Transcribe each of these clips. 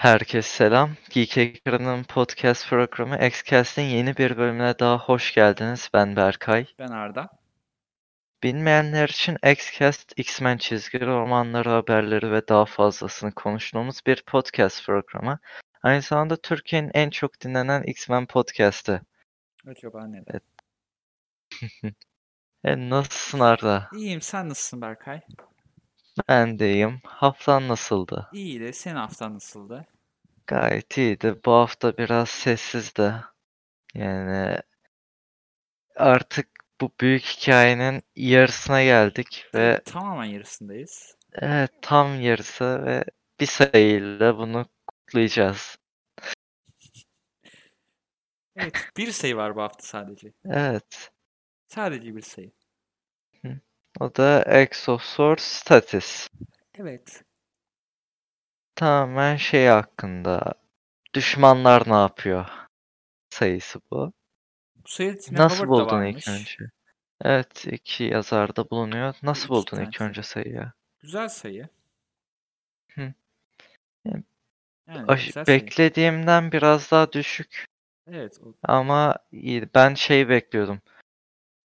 Herkese selam. Geek Ekran'ın podcast programı Xcast'in yeni bir bölümüne daha hoş geldiniz. Ben Berkay. Ben Arda. Bilmeyenler için Xcast, X-Men çizgi romanları, haberleri ve daha fazlasını konuştuğumuz bir podcast programı. Aynı zamanda Türkiye'nin en çok dinlenen X-Men podcastı. Acaba neden? Evet. E, nasılsın Arda? İyiyim. Sen nasılsın Berkay? Ben de iyiyim. Haftan nasıldı? İyiydi. Senin haftan nasıldı? Gayet iyiydi. Bu hafta biraz sessizdi. Yani artık bu büyük hikayenin yarısına geldik ve Tamamen yarısındayız. evet tam yarısı ve bir sayıyla bunu kutlayacağız. Evet. Bir sayı var bu hafta sadece. Evet. Sadece bir sayı. O da Exosource Status. Evet. Tamamen şey hakkında. Düşmanlar ne yapıyor? Sayısı bu. Sayı Tina Nasıl Howard buldun ilk önce? Evet, iki yazarda bulunuyor. Nasıl iki buldun ilk tanesi. önce sayıyı? Güzel sayı. Hı. Yani güzel sayı. beklediğimden biraz daha düşük Evet. O, ama iyi. Ben şey bekliyordum.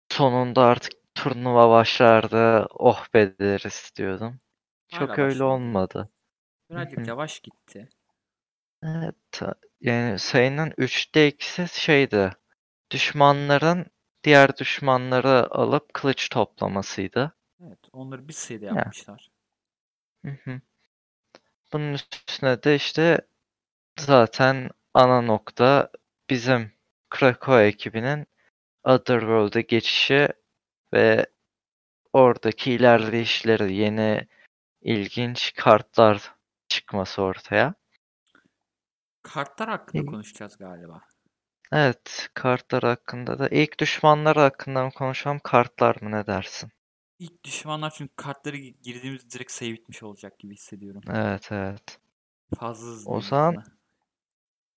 Sonunda artık turnuva başlardı. Oh be deriz diyordum. Çok Hala öyle olmadı. birazcık yavaş gitti. Evet, yani sayının üçte ikisi şeydi. Düşmanların diğer düşmanları alıp kılıç toplamasıydı. Evet. Onları bir sayıda Ya. yapmışlar. Hı hı. Bunun üstüne de işte zaten ana nokta bizim Krakow ekibinin Otherworld'e geçişi ve oradaki ilerleyişleri, yeni ilginç kartlar çıkması ortaya. Kartlar hakkında İyi. konuşacağız galiba. Evet, kartlar hakkında da ilk düşmanlar hakkında mı konuşalım, kartlar mı ne dersin? İlk düşmanlar çünkü kartları gi- girdiğimiz direkt sayı bitmiş olacak gibi hissediyorum. Evet, evet. Fazla hızlı O zaman-.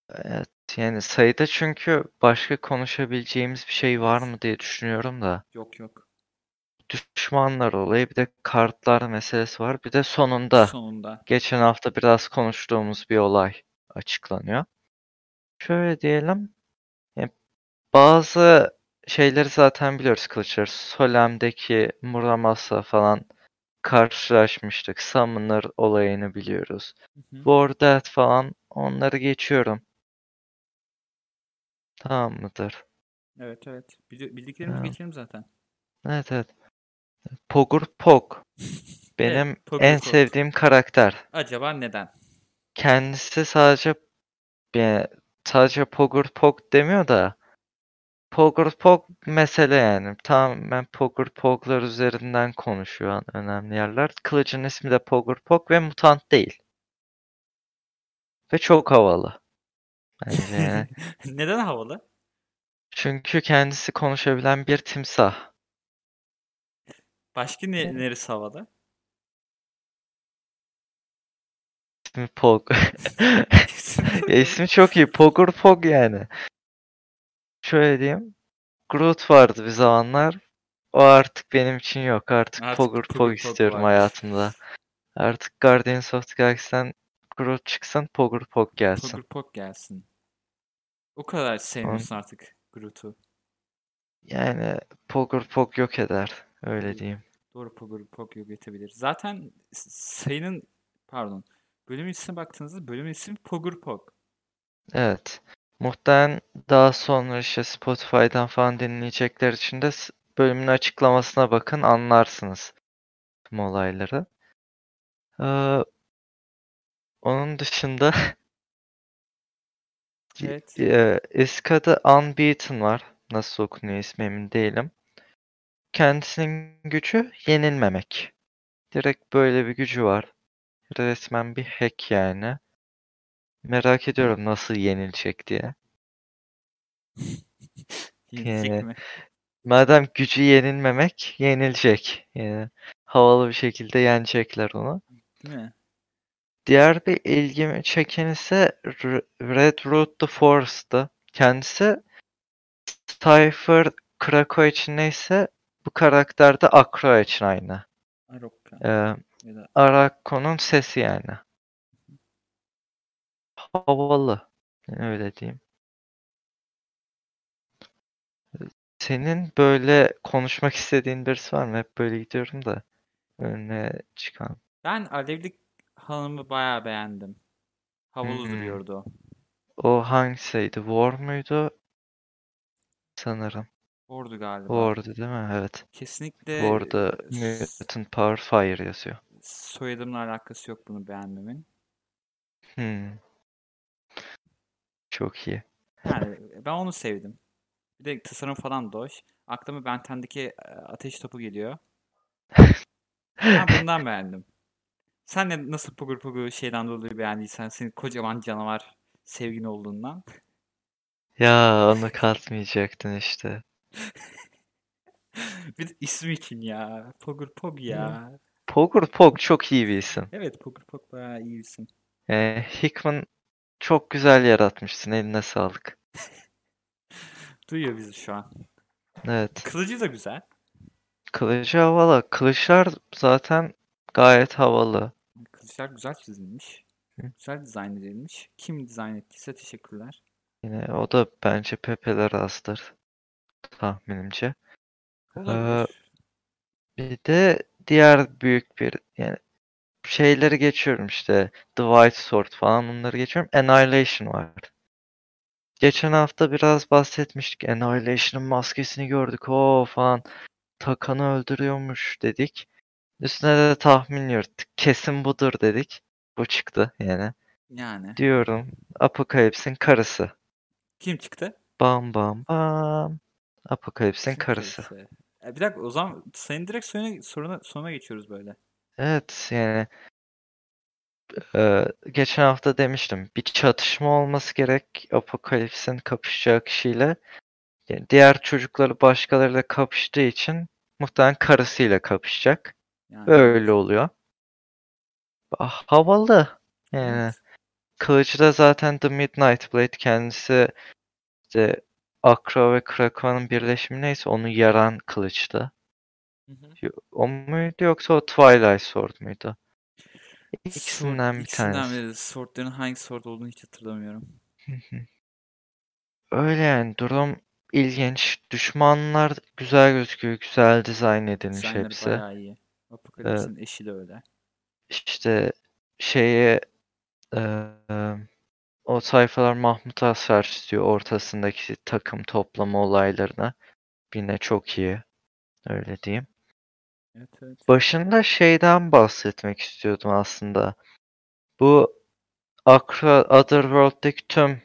Evet, yani sayıda çünkü başka konuşabileceğimiz bir şey var mı diye düşünüyorum da. Yok yok. Düşmanlar olayı bir de kartlar meselesi var. Bir de sonunda Sonunda. geçen hafta biraz konuştuğumuz bir olay açıklanıyor. Şöyle diyelim. e, Bazı şeyleri zaten biliyoruz kılıçlar. Solem'deki Muramasa falan karşılaşmıştık. Summoner olayını biliyoruz. Hı hı. War falan onları geçiyorum. Tamam mıdır? Evet evet. Bili- Bildiklerimizi Ha. geçelim zaten. Evet evet. Pogur Pog. Benim Pogur en Pog. sevdiğim karakter. Acaba neden? Kendisi sadece yani sadece Pogur Pog demiyor da Pogur Pog mesele yani. Tamamen Pogur Pog'lar üzerinden konuşuyor an önemli yerler. Kılıcın ismi de Pogur Pog ve mutant değil. Ve çok havalı. Bence yani. Neden havalı? Çünkü kendisi konuşabilen bir timsah. Başka ne, neresi havalı? İsmi Pog. Ya ismi çok iyi. Pogur Pog yani. Şöyle diyeyim. Groot vardı bir zamanlar. O artık benim için yok. Artık Artık Pogur Pogur Pog Pog istiyorum var. hayatımda. Artık Guardians of the Galaxy'den Groot çıksın, Pogur Pog gelsin. Pogur Pog gelsin. O kadar sevmiyorsun artık Groot'u. Yani Pogur Pog yok eder. Öyle diyeyim. Doğru Pogur Pog yok edebilir. Zaten sayının pardon bölümün ismine baktığınızda bölümün ismi Pogur Pog. Evet. Muhtemelen daha sonra işte Spotify'dan falan dinleyecekler için de bölümün açıklamasına bakın anlarsınız tüm olayları. Ee, onun dışında Evet. e, Iska'da Unbeaten var. Nasıl okunuyor ismi emin değilim. Kendisinin gücü yenilmemek. Direkt böyle bir gücü var. Resmen bir hack yani. Merak ediyorum nasıl yenilecek diye. Yani- mi? Madem gücü yenilmemek, yenilecek. Yani havalı bir şekilde yenecekler onu. Değil mi? Diğer bir ilgimi çeken ise R- Red Root the Forest'tı. Kendisi Cypher Krakow için neyse bu karakter de Akro için aynı. Arokka Ee, da Arako'nun sesi yani. havalı. Yani öyle diyeyim. Senin böyle konuşmak istediğin birisi var mı? Hep böyle gidiyorum da önüne çıkan. Ben Alevli Hanım'ı bayağı beğendim. Havalı Hmm. duruyordu o. Hangisiydi? War muydu? Sanırım. Ordu galiba. War'du değil mi? Evet. Kesinlikle War'da e, Mutant Power Fire yazıyor. soyadımla alakası yok bunu beğenmemin. Hmm. Çok iyi. Yani ben onu sevdim. Bir de tasarım falan da hoş. Aklıma Ben 10'deki e, ateş topu geliyor. Ben bundan beğendim. Sen de nasıl Pogur Pogur şeyden dolayı beğendiysen senin kocaman canavar sevgin olduğundan. Ya onu katmayacaktın işte. Bir de ismi için ya. Pogur Pog ya. Pogur Pog çok iyi bir isim. Evet Pogur Pog bayağı iyi bir isim. Ee, Hickman çok güzel yaratmışsın. Eline sağlık. Duyuyor bizi şu an. Evet. Kılıcı da güzel. Kılıcı havalı. Kılıçlar zaten gayet havalı. Kılıçlar güzel çizilmiş. Hı. Güzel dizayn edilmiş. Kim dizayn ettiyse teşekkürler. Yine o da bence Pepe'ler azdır. Tahminimce. Olabilir. Bir de diğer büyük bir yani şeyleri geçiyorum işte. The White Sword falan onları geçiyorum. Annihilation var. Geçen hafta biraz bahsetmiştik. Annihilation'ın maskesini gördük. O falan. Takan'ı öldürüyormuş dedik. Üstüne de tahmin yürüttük. Kesin budur dedik. Bu çıktı yani. Yani. Diyorum. Apocalypse'in karısı. Kim çıktı? Bam bam bam. Apocalypse'in Kim karısı. karısı? E, bir dakika o zaman senin direkt soruna, soruna, sonuna geçiyoruz böyle. Evet yani e, geçen hafta demiştim bir çatışma olması gerek Apocalypse'in kapışacağı kişiyle. Yani diğer çocukları başkalarıyla kapıştığı için muhtemelen karısıyla kapışacak. Yani Öyle oluyor. Ah, havalı. Yani evet. kılıcı da zaten The Midnight Blade kendisi işte Akra ve Krakow'un birleşimi neyse onu yaran kılıçtı. Hı hı. O muydu yoksa o Twilight Sword muydu? Sword- İkisinden bir ikisinden tanesi. biri. Sword'ların hangi sword olduğunu hiç hatırlamıyorum. Öyle yani durum ilginç. Düşmanlar güzel gözüküyor. Güzel dizayn edilmiş Dizaynları hepsi. bayağı iyi. Apocalypse'in eşi de öyle. İşte şeye eee, o sayfalar Mahmut Asfer istiyor ortasındaki takım toplama olaylarını. Yine çok iyi. Öyle diyeyim. Evet evet. Başında şeyden bahsetmek istiyordum aslında. Bu Akra Otherworld'daki tüm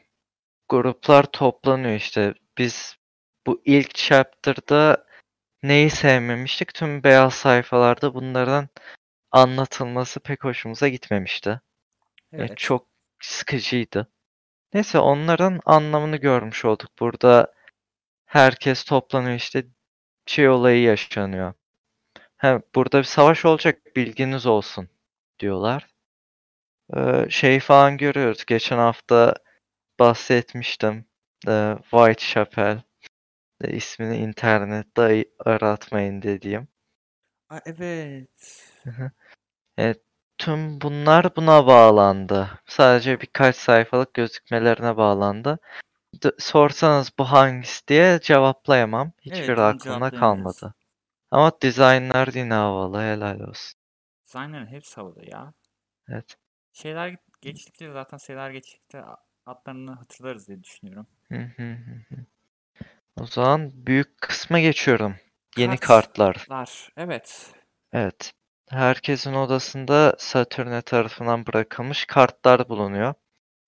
gruplar toplanıyor işte. Biz bu ilk chapter'da neyi sevmemiştik? Tüm beyaz sayfalarda bunların anlatılması pek hoşumuza gitmemişti. Yani Evet. çok sıkıcıydı. Neyse onların anlamını görmüş olduk. Burada herkes toplanıyor işte şey olayı yaşanıyor. He, burada bir savaş olacak bilginiz olsun diyorlar. Ee, şey falan görüyoruz. Geçen hafta bahsetmiştim. Ee, Whitechapel e, ismini internette aratmayın dediğim. Aa, evet. Evet, tüm bunlar buna bağlandı. Sadece birkaç sayfalık gözükmelerine bağlandı. D- sorsanız bu hangisi diye cevaplayamam. Hiçbir Evet, onu aklımda kalmadı. Ama dizaynlar yine havalı. Helal olsun. Dizaynların hepsi havalı ya. Evet. Şeyler geçtikçe zaten şeyler geçtikçe a- adlarını hatırlarız diye düşünüyorum. Hı hı hı hı. O zaman büyük kısma geçiyorum. Yeni Kart. kartlar. Lar. Evet. Evet. Herkesin odasında Satürne tarafından bırakılmış kartlar bulunuyor.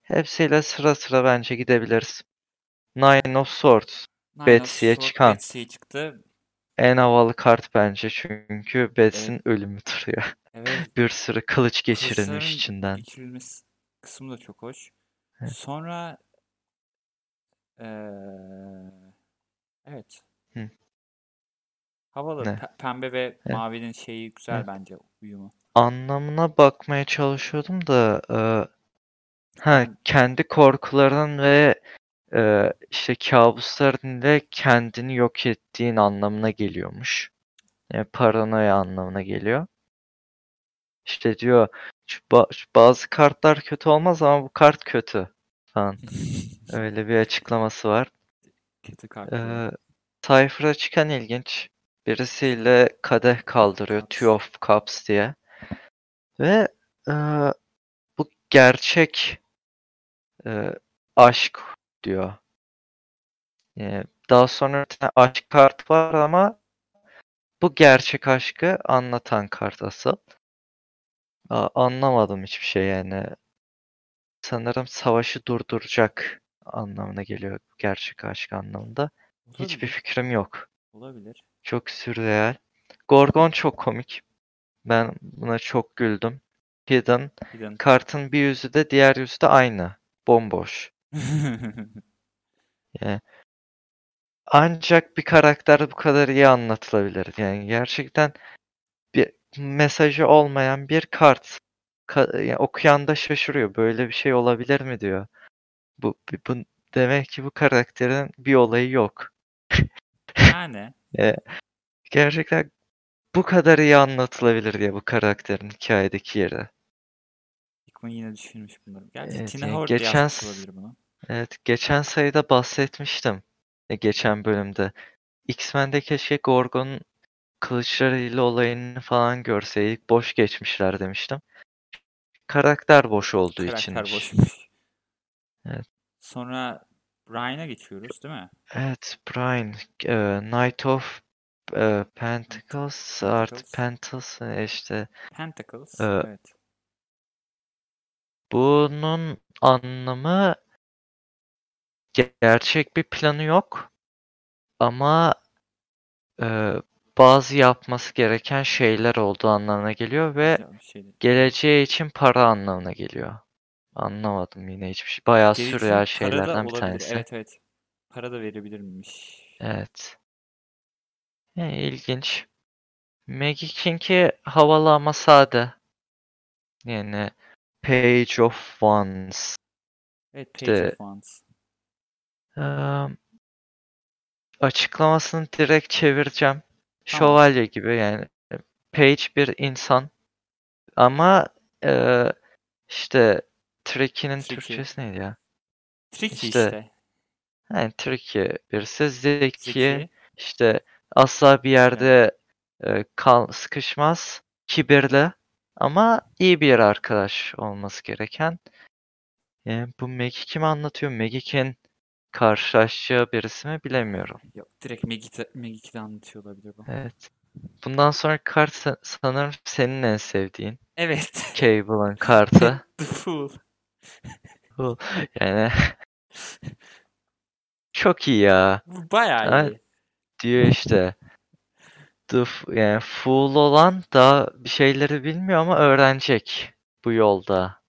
Hepsiyle sıra sıra bence gidebiliriz. Nine of Swords. Betsy'ye çıkan. Betsy'ye çıktı. En havalı kart bence çünkü Betsy'nin ölümü duruyor. Evet. Bir sürü kılıç geçirilmiş Kılıçların içinden. geçirilmesi kısmı da çok hoş. Evet. Sonra evet. Hı. Havalı. Ne? Pe- pembe ve Evet. mavinin şeyi güzel Evet. bence uyumu. Anlamına bakmaya çalışıyordum da e, ha kendi korkuların ve e, işte kabusların ile kendini yok ettiğin anlamına geliyormuş. Yani paranoya anlamına geliyor. İşte diyor "Şu ba- şu bazı kartlar kötü olmaz ama bu kart kötü falan. Öyle bir açıklaması var. Kötü kart. diyor. Ee, Cypher'a çıkan ilginç. Birisiyle kadeh kaldırıyor. Two of Cups diye. Ve e, bu gerçek e, aşk diyor. Yani daha sonra aşk kart var ama bu gerçek aşkı anlatan kart asıl. Aa, anlamadım hiçbir şey yani. Sanırım savaşı durduracak anlamına geliyor gerçek aşk anlamında. Hiçbir Olabilir. fikrim yok. Olabilir. Çok sürreal. Gorgon çok komik. Ben buna çok güldüm. Hidden. Hidden. Kartın bir yüzü de diğer yüzü de aynı. Bomboş. Yani ancak bir karakter bu kadar iyi anlatılabilir. Yani gerçekten bir mesajı olmayan bir kart. Ka- yani okuyan da şaşırıyor. Böyle bir şey olabilir mi diyor. Bu, bu demek ki bu karakterin bir olayı yok. Yani Gerçekten bu kadar iyi anlatılabilir diye bu karakterin hikayedeki yeri. Hickman yine düşünmüş bunları. Gerçi Evet, Tina geçen olabilir bunu. Evet, geçen sayıda bahsetmiştim. E, geçen bölümde. X-Men'de keşke Gorgon'un kılıçlarıyla olayını falan görseydik. Boş geçmişler demiştim. Karakter boş olduğu Karakter içinmiş. boşmuş. Evet. Sonra Ryan'a geçiyoruz değil mi? Evet, Brian. e, Knight of e, Pentacles, artık Pentacles. E, işte Pentacles. Ee, evet. bunun anlamı ge- gerçek bir planı yok ama e, bazı yapması gereken şeyler olduğu anlamına geliyor ve şeydi. geleceği için para anlamına geliyor. Anlamadım yine hiçbir şey. Bayağı Geleceğin sürreal para da şeylerden bir olabilir. tanesi. Evet evet. Para da verebilirmiş. Evet. Yani ilginç. Maggie King'i havalı ama sade. Yani Page of Wands. Evet Page İşte- of Wands. Eee, açıklamasını direkt çevireceğim. Tamam. Şövalye gibi yani. Page bir insan ama eee, işte Tricky'nin Tricky. Türkçesi neydi ya? Tricky İşte, işte. Yani Tricky birisi zeki, Zeki. işte asla bir yerde e, kal sıkışmaz, kibirli ama iyi bir arkadaş olması gereken. Yani bu Maggie kim anlatıyor? Magik'in karşılaşacağı birisi mi bilemiyorum. Yok direkt Magik'te, Magik'te anlatıyor olabilir bu. Evet. Bundan sonra kart sa- sanırım senin en sevdiğin. Evet. Cable'ın kartı. The Fool. Yani çok iyi ya. Bayağı iyi. Diyor işte. The, yani fool olan da bir şeyleri bilmiyor ama öğrenecek bu yolda.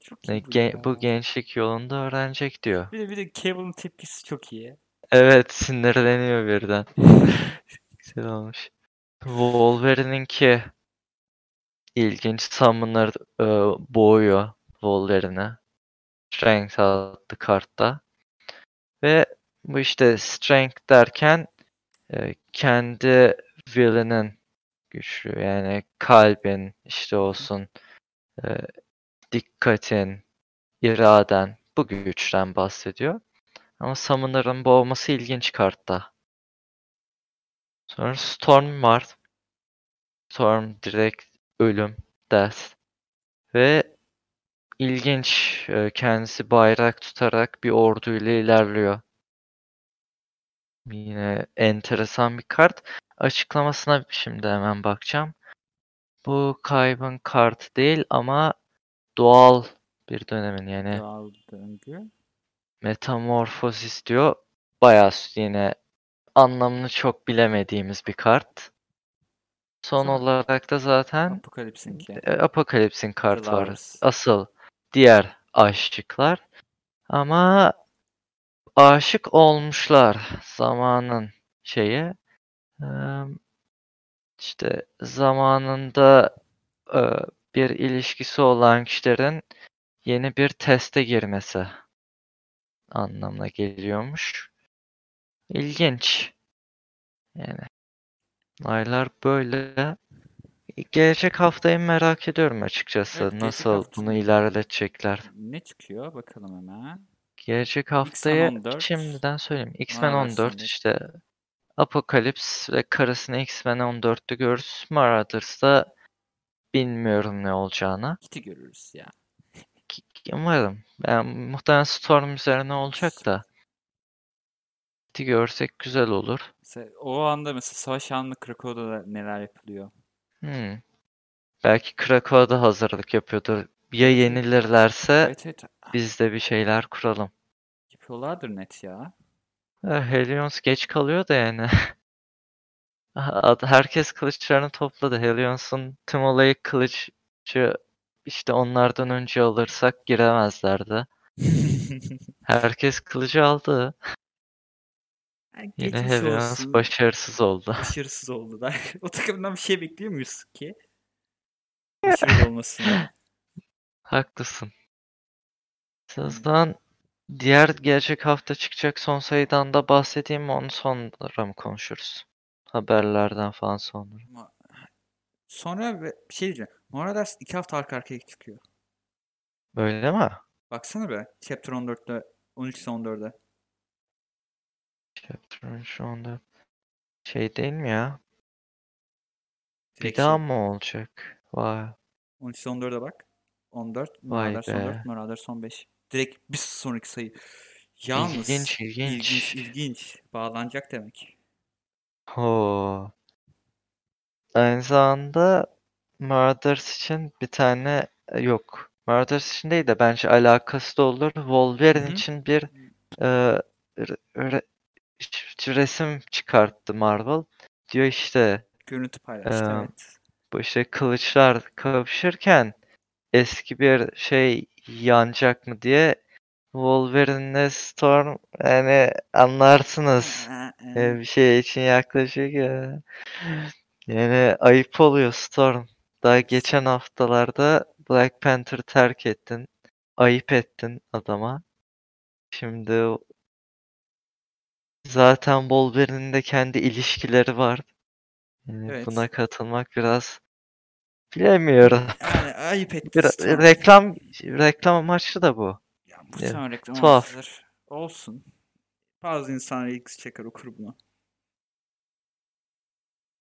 Çok Yani bu gen- bu gençlik yolunda öğrenecek diyor. Bir de bir de Cable'ın tepkisi çok iyi. Evet sinirleniyor birden. Güzel olmuş. Wolverine'inki ilginç. Summoner e, boğuyor Wolverine'i. Strength adlı kartta. Ve bu işte Strength derken e, kendi will'inin güçlü. Yani kalbin işte olsun e, dikkatin, iraden bu güçten bahsediyor. Ama Summoner'ın boğması ilginç kartta. Sonra Storm var. Storm direkt ölüm, death. Ve ilginç e, kendisi bayrak tutarak bir orduyla ilerliyor. Yine enteresan bir kart. Açıklamasına şimdi hemen bakacağım. Bu kaybın kartı değil ama doğal bir dönemin yani Doğal döngü. metamorfosis diyor. Bayağı yine anlamını çok bilemediğimiz bir kart. Son olarak da zaten Apocalypse'inki. e, Apocalypse'in kartı var. Asıl diğer aşıklar. Ama aşık olmuşlar zamanın şeyi. Eee, işte zamanında bir ilişkisi olan kişilerin yeni bir teste girmesi anlamına geliyormuş. İlginç. Yani olaylar böyle. Gelecek haftayı merak ediyorum açıkçası. Evet, gelecek Nasıl hafta- bunu ilerletecekler. Ne çıkıyor? Bakalım hemen. Gelecek haftaya 14, şimdiden söyleyeyim. X-Men Marvel 14 Sunday. işte Apokalips ve karısını X-Men 14'te görürüz. Marauders bilmiyorum ne olacağını. Kit'i görürüz ya. Ki- ki- Umarım. Ben muhtemelen Storm üzerine olacak da. Kit'i görsek güzel olur. Mesela o anda mesela savaş anında Krakow'da da neler yapılıyor. Hmm. Belki Krakow'da hazırlık yapıyordur. Ya yenilirlerse Evet evet biz de bir şeyler kuralım. yapıyorlardır net ya. Helions geç kalıyor da yani. Herkes kılıçlarını topladı. Helions'un tüm olayı kılıççı işte onlardan önce alırsak giremezlerdi. Herkes kılıcı aldı. Yani Yine geçmiş Helions olsun. başarısız oldu. Başarısız oldular. o takımdan bir şey bekliyor muyuz ki? Başarılı olmasını. Haklısın. Sizden diğer gelecek hafta çıkacak son sayıdan da bahsedeyim mi? Onu sonra mı konuşuruz? Haberlerden falan sonra. Ama sonra bir şey diyeceğim. Moraders iki hafta arka arkaya çıkıyor. Öyle mi? Baksana be. Chapter 14'te 13 14'e. Chapter şu anda şey değil mi ya? Bir Direkt daha şey. mı olacak? Vay. 13 14'e bak. 14. Vay Moraders be. 14. Moraders 15. Direkt bir sonraki sayı. Yalnız İlginç, ilginç. ilginç, ilginç. Bağlanacak demek. Ho. Aynı zamanda Murders için bir tane e, yok. Murders için değil de bence alakası da olur. Wolverine Hı için bir e, re- re- resim çıkarttı Marvel. Diyor işte Görüntü paylaştı Eee, evet. bu işte kılıçlar kapışırken eski bir şey yanacak mı diye Wolverine'le Storm yani anlarsınız. Ee, bir şey için yaklaşık ya. Yani ayıp oluyor Storm. Daha geçen haftalarda Black Panther'ı terk ettin. Ayıp ettin adama. Şimdi zaten Wolverine'in de kendi ilişkileri var. Yani Evet. buna katılmak biraz bilemiyorum. Yani ayıp etti Bir Storm. reklam reklam amaçlı da bu. Ya muhtemelen reklam tuhaf. amaçlıdır. Olsun. Bazı insanlar ilgisi çeker okur bunu.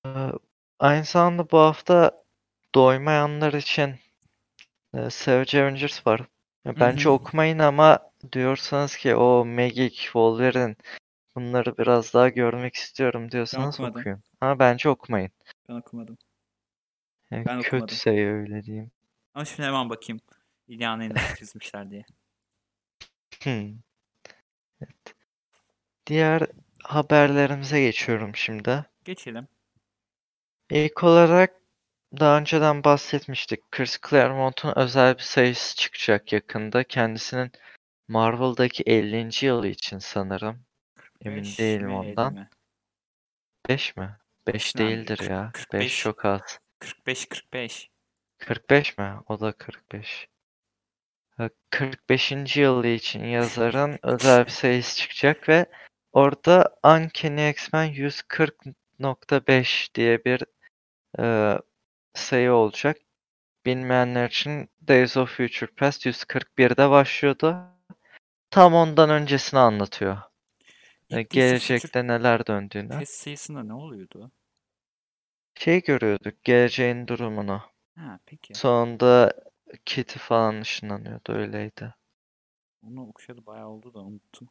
Ee, Aynı zamanda bu hafta doymayanlar için e, Savage Avengers var. Ya Bence okumayın ama diyorsanız ki o Magic, Wolverine bunları biraz daha görmek istiyorum diyorsanız okumadım. okuyun. Ama bence okumayın. Ben okumadım. Yani Ben okumadım. kötüse öyle diyeyim. Ama şimdi hemen bakayım. İlyana'yı nasıl çizmişler diye. Hmm. Evet. Diğer haberlerimize geçiyorum şimdi. Geçelim. İlk olarak daha önceden bahsetmiştik. Chris Claremont'un özel bir sayısı çıkacak yakında. Kendisinin Marvel'daki 50. yılı için sanırım. Emin 45 değilim mi, 50 ondan. mi? 5 mi? 5 Yani değildir kırk- ya. 45. 5 çok az. 45 45. 45 mi? O da 45. Ha, 45. yılı için yazarın özel bir sayısı çıkacak ve orada Uncanny X-Men 140.5 diye bir e, sayı olacak. Bilmeyenler için Days of Future Past 141'de başlıyordu. Tam ondan öncesini anlatıyor. E, İlk gelecekte neler döndüğünü. Past sayısında ne oluyordu? Şey görüyorduk, geleceğin durumunu. Ha peki. Sonunda Kitty falan ışınlanıyordu, öyleydi. Onu okuyalı bayağı oldu da unuttum.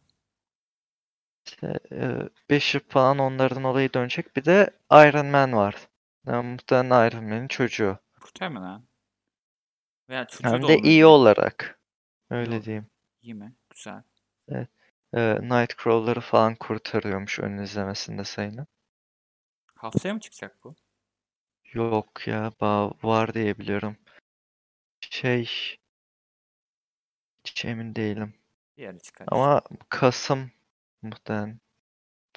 İşte, e, Bishop falan onların olayı dönecek. Bir de Iron Man var. Yani muhtemelen Iron Man'in çocuğu. Muhtemelen. Veya çocuğu Hem de iyi olmayabilir. olarak. Öyle Yok. diyeyim. İyi mi? Güzel. E, Nightcrawler'ı falan kurtarıyormuş ön izlemesinde sayının. Haftaya mı çıkacak bu? Yok ya, ba- var diye biliyorum. Şey, hiç emin değilim. Ara çıkar. Ama Kasım muhtemelen.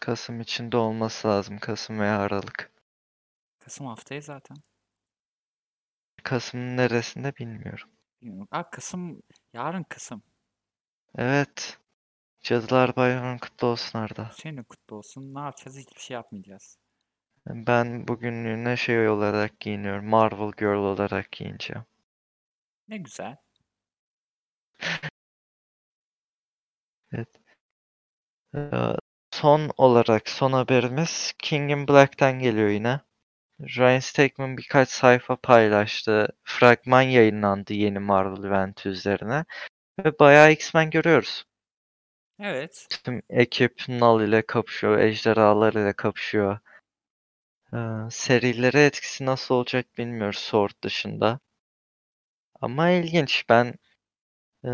Kasım içinde olması lazım. Kasım veya Aralık. Kasım haftaya zaten. Kasım'ın neresinde bilmiyorum. Bilmiyorum. Aa Kasım. Yarın Kasım. Evet. Cadılar Bayramı kutlu olsun Arda. Senin kutlu olsun. Ne yapacağız? Hiçbir şey yapmayacağız. Ben bugünlüğüne şey olarak giyiniyorum. Marvel Girl olarak giyineceğim. Ne güzel. Ee, son olarak son haberimiz King in Black'ten geliyor yine. Ryan Stegman birkaç sayfa paylaştı. Fragman yayınlandı yeni Marvel eventi üzerine. Ve bayağı X-Men görüyoruz. Evet. Tüm ekip Null ile kapışıyor, ejderhalar ile kapışıyor. Ee, serilere etkisi nasıl olacak bilmiyoruz Sword dışında. Ama ilginç. Ben e,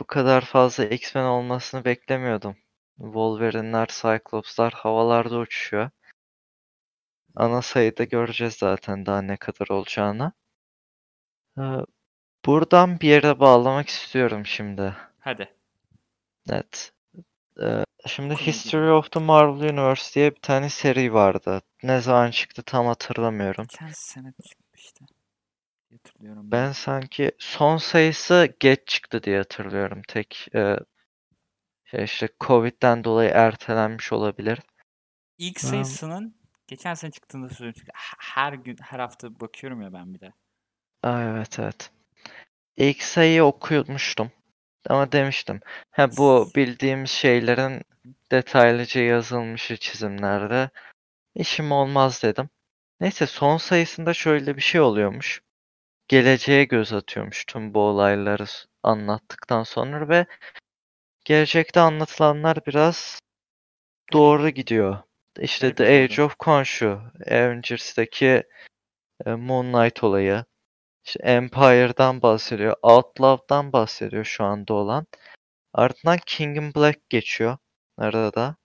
bu kadar fazla X-Men olmasını beklemiyordum. Wolverine'ler, Cyclops'lar havalarda uçuşuyor. Ana sayıda göreceğiz zaten daha ne kadar olacağını. Ee, buradan bir yere bağlamak istiyorum şimdi. Hadi. Evet. Ee, şimdi History of the Marvel Universe diye bir tane seri vardı. Ne zaman çıktı tam hatırlamıyorum. Geçen sene çıkmıştı. Hatırlıyorum Ben sanki son sayısı geç çıktı diye hatırlıyorum. Tek e, şey işte Covid'den dolayı ertelenmiş olabilir. İlk Am, sayısının geçen sene çıktığında söylüyorum çünkü her gün her hafta bakıyorum ya ben bir de. Aa, evet evet. İlk sayıyı okumuştum. Ama demiştim. Ha bu bildiğimiz şeylerin detaylıca yazılmışı çizimlerde. İşim olmaz dedim. Neyse son sayısında şöyle bir şey oluyormuş. Geleceğe göz atıyormuş tüm bu olayları anlattıktan sonra ve gelecekte anlatılanlar biraz doğru gidiyor. İşte The. Age of Khonshu, Avengers'daki e, Moon Knight olayı, işte Empire'dan bahsediyor, Outlaw'dan bahsediyor şu anda olan. Ardından King in Black geçiyor arada.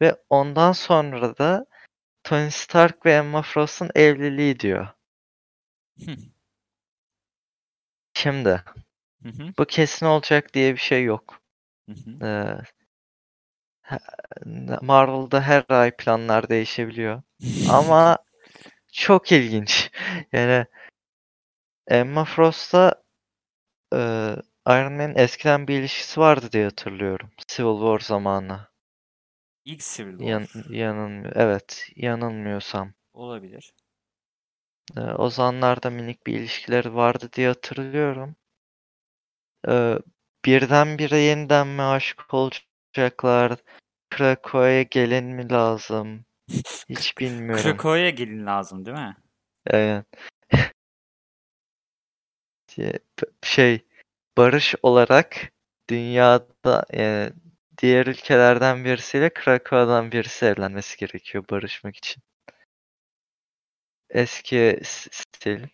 Ve ondan sonra da Tony Stark ve Emma Frost'un evliliği diyor. Hı. Şimdi Hı hı. bu kesin olacak diye bir şey yok. Hı hı. Ee, Marvel'da her ay planlar değişebiliyor. Ama çok ilginç. Yani Emma Frost'la e, Iron Man'in eskiden bir ilişkisi vardı diye hatırlıyorum. Civil War zamanı. İlk Civil Yan, War yanılmıyor. Evet, yanılmıyorsam. olabilir. Ee, o zamanlarda minik bir ilişkileri vardı diye hatırlıyorum. Ee, birdenbire yeniden mi aşık olacaklar? Krakow'a gelin mi lazım? Hiç bilmiyorum. Krakow'a gelin lazım değil mi? Evet. Şey, barış olarak dünyada yani diğer ülkelerden birisiyle Krakow'dan birisi evlenmesi gerekiyor barışmak için. Eski stil.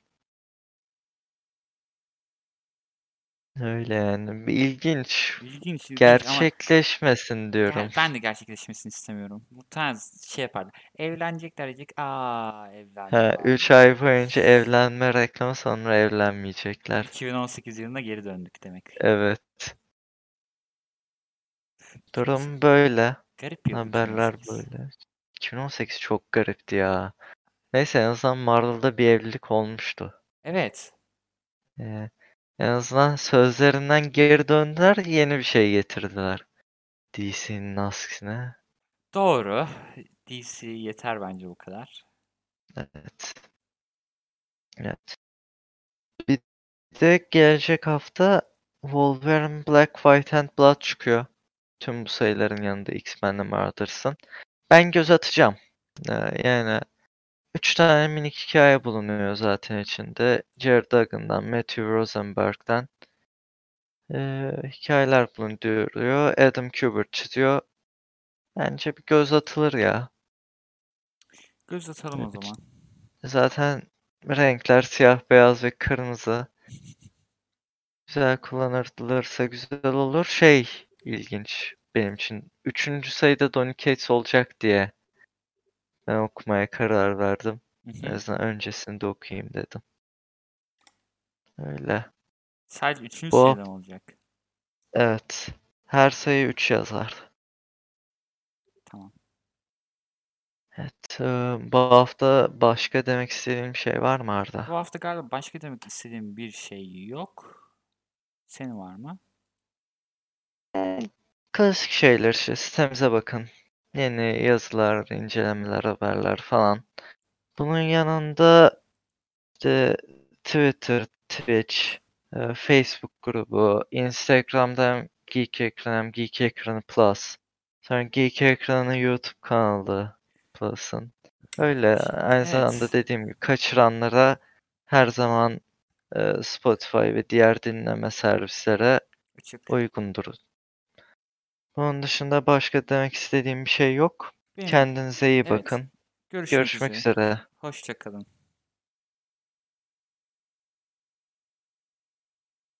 Öyle yani. İlginç. İlginç, ilginç ama Gerçekleşmesin ger- diyorum. ben de gerçekleşmesini istemiyorum. Bu tarz şey yaparlar. Evlenecekler diyecek. Aa Ha, evlendiler. 3 ay boyunca evlenme reklamı sonra evlenmeyecekler. 2018 yılına geri döndük demek. Evet. Durum böyle. Garip bir Haberler 2018. böyle. 2018 çok garipti ya. Neyse en azından Marvel'da bir evlilik olmuştu. Evet. Ee, en azından sözlerinden geri döndüler, yeni bir şey getirdiler. DC'nin aksine. Doğru. DC yeter bence bu kadar. Evet. Evet. Bir de gelecek hafta Wolverine Black, White and Blood çıkıyor. Tüm bu sayıların yanında X-Men'le Marauders'ın. Ben göz atacağım. Ee, yani 3 tane minik hikaye bulunuyor zaten içinde. Jared Duggan'dan, Matthew Rosenberg'den ee, hikayeler bulunuyor. Adam Kubert çiziyor. Bence bir göz atılır ya. Göz atalım o Evet. zaman. Zaten renkler siyah, beyaz ve kırmızı. Güzel kullanılırsa güzel olur. Şey ilginç benim için. Üçüncü sayıda Donny Cates olacak diye ben okumaya karar verdim. En azından öncesinde okuyayım dedim. Öyle. Sadece üçüncü Bu mı olacak? evet. Her sayı 3 yazar. Tamam. Evet. bu hafta başka demek istediğim şey var mı Bu Arda? hafta galiba başka demek istediğim bir şey yok. Senin var mı? Klasik şeyler işte. Sitemize bakın. Yeni yazılar, incelemeler, haberler falan. Bunun yanında işte Twitter, Twitch, e, Facebook grubu, Instagram'da hem Geek Ekran hem Geek Ekranı Plus. Sonra Geek Ekranı YouTube kanalı Plus'ın. Öyle aynı zamanda Evet. dediğim gibi kaçıranlara her zaman e, Spotify ve diğer dinleme servislere Açık. uygundur. Bunun dışında başka demek istediğim bir şey yok. Benim. Kendinize iyi Evet. bakın. Görüşmek, Görüşmek üzere. üzere. Hoşça kalın.